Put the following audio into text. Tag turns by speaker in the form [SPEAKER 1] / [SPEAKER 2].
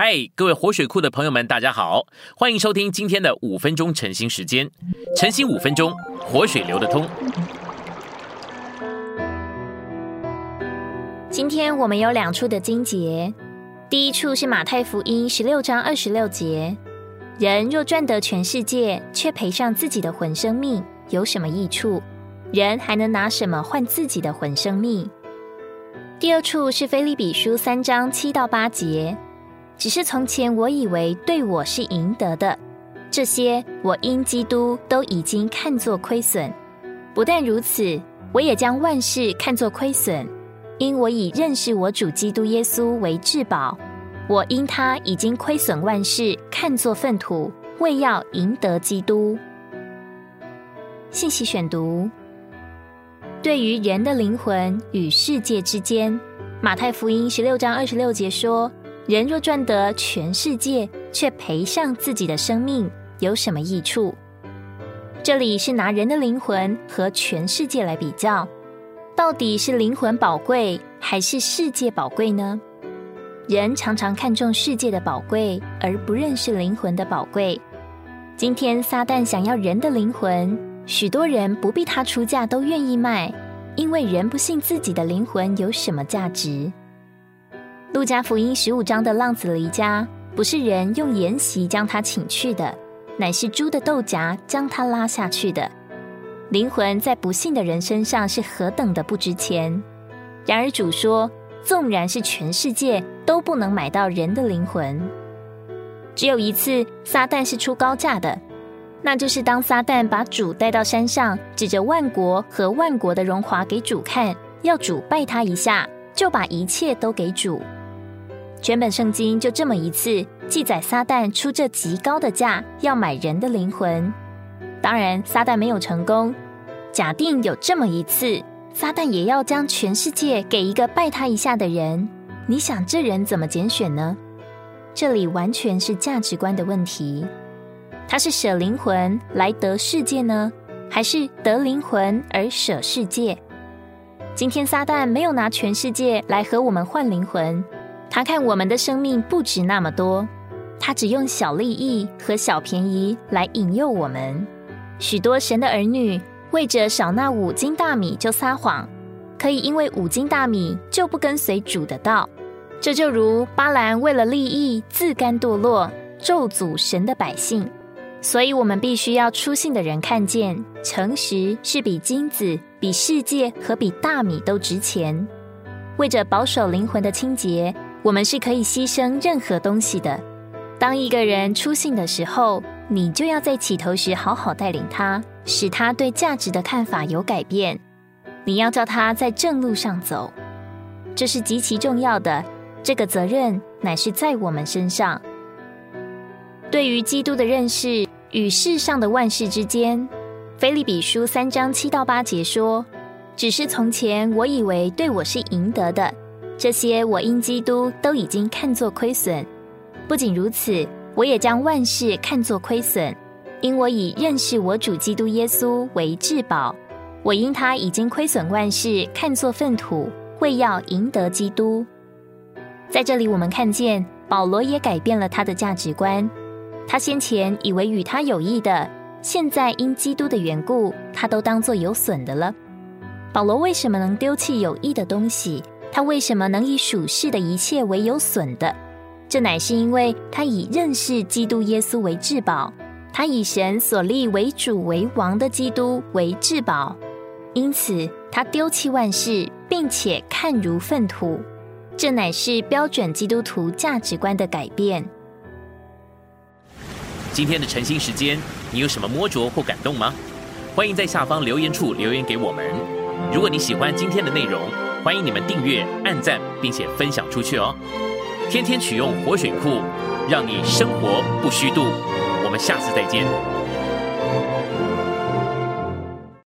[SPEAKER 1] 嗨，各位活水库的朋友们，大家好，欢迎收听今天的五分钟晨兴时间。晨兴五分钟，活水流得通。
[SPEAKER 2] 今天我们有两处的经节，第一处是马太福音十六章二十六节：人若赚得全世界，却赔上自己的魂生命，有什么益处？人还能拿什么换自己的魂生命？第二处是菲利比书三章七到八节。只是从前我以为对我是赢得的，这些我因基督都已经看作亏损。不但如此，我也将万事看作亏损，因我以认识我主基督耶稣为至宝。我因他已经亏损万事，看作粪土，为要赢得基督。信息选读：对于人的灵魂与世界之间，马太福音十六章二十六节说。人若赚得全世界，却赔上自己的生命，有什么益处？这里是拿人的灵魂和全世界来比较，到底是灵魂宝贵还是世界宝贵呢？人常常看重世界的宝贵，而不认识灵魂的宝贵。今天撒旦想要人的灵魂，许多人不必他出价都愿意卖，因为人不信自己的灵魂有什么价值。路加福音十五章的浪子离家，不是人用筵席将他请去的，乃是猪的豆荚将他拉下去的。灵魂在不幸的人身上是何等的不值钱！然而主说，纵然是全世界都不能买到人的灵魂。只有一次，撒旦是出高价的，那就是当撒旦把主带到山上，指着万国和万国的荣华给主看，要主拜他一下，就把一切都给主。全本圣经就这么一次记载，撒旦出这极高的价要买人的灵魂。当然，撒旦没有成功。假定有这么一次，撒旦也要将全世界给一个拜他一下的人，你想这人怎么拣选呢？这里完全是价值观的问题。他是舍灵魂来得世界呢，还是得灵魂而舍世界？今天撒旦没有拿全世界来和我们换灵魂。他看我们的生命不值那么多，他只用小利益和小便宜来引诱我们。许多神的儿女为着少那五斤大米就撒谎，可以因为五斤大米就不跟随主的道。这就如巴兰为了利益自甘堕落，咒诅神的百姓。所以，我们必须要出信的人看见，诚实是比金子、比世界和比大米都值钱。为着保守灵魂的清洁。我们是可以牺牲任何东西的。当一个人出信的时候，你就要在起头时好好带领他，使他对价值的看法有改变。你要叫他在正路上走，这是极其重要的。这个责任乃是在我们身上。对于基督的认识与世上的万事之间，菲利比书三章七到八节说：“只是从前我以为对我是赢得的。”这些我因基督都已经看作亏损，不仅如此，我也将万事看作亏损，因我以认识我主基督耶稣为至宝。我因他已经亏损万事，看作粪土，为要赢得基督。在这里，我们看见保罗也改变了他的价值观。他先前以为与他有益的，现在因基督的缘故，他都当作有损的了。保罗为什么能丢弃有益的东西？他为什么能以属世的一切为有损的？这乃是因为他以认识基督耶稣为至宝，他以神所立为主为王的基督为至宝，因此他丢弃万事，并且看如粪土。这乃是标准基督徒价值观的改变。
[SPEAKER 1] 今天的晨兴时间，你有什么摸着或感动吗？欢迎在下方留言处留言给我们。如果你喜欢今天的内容，欢迎你们订阅、按赞，并且分享出去哦！天天取用活水库，让你生活不虚度。我们下次再见。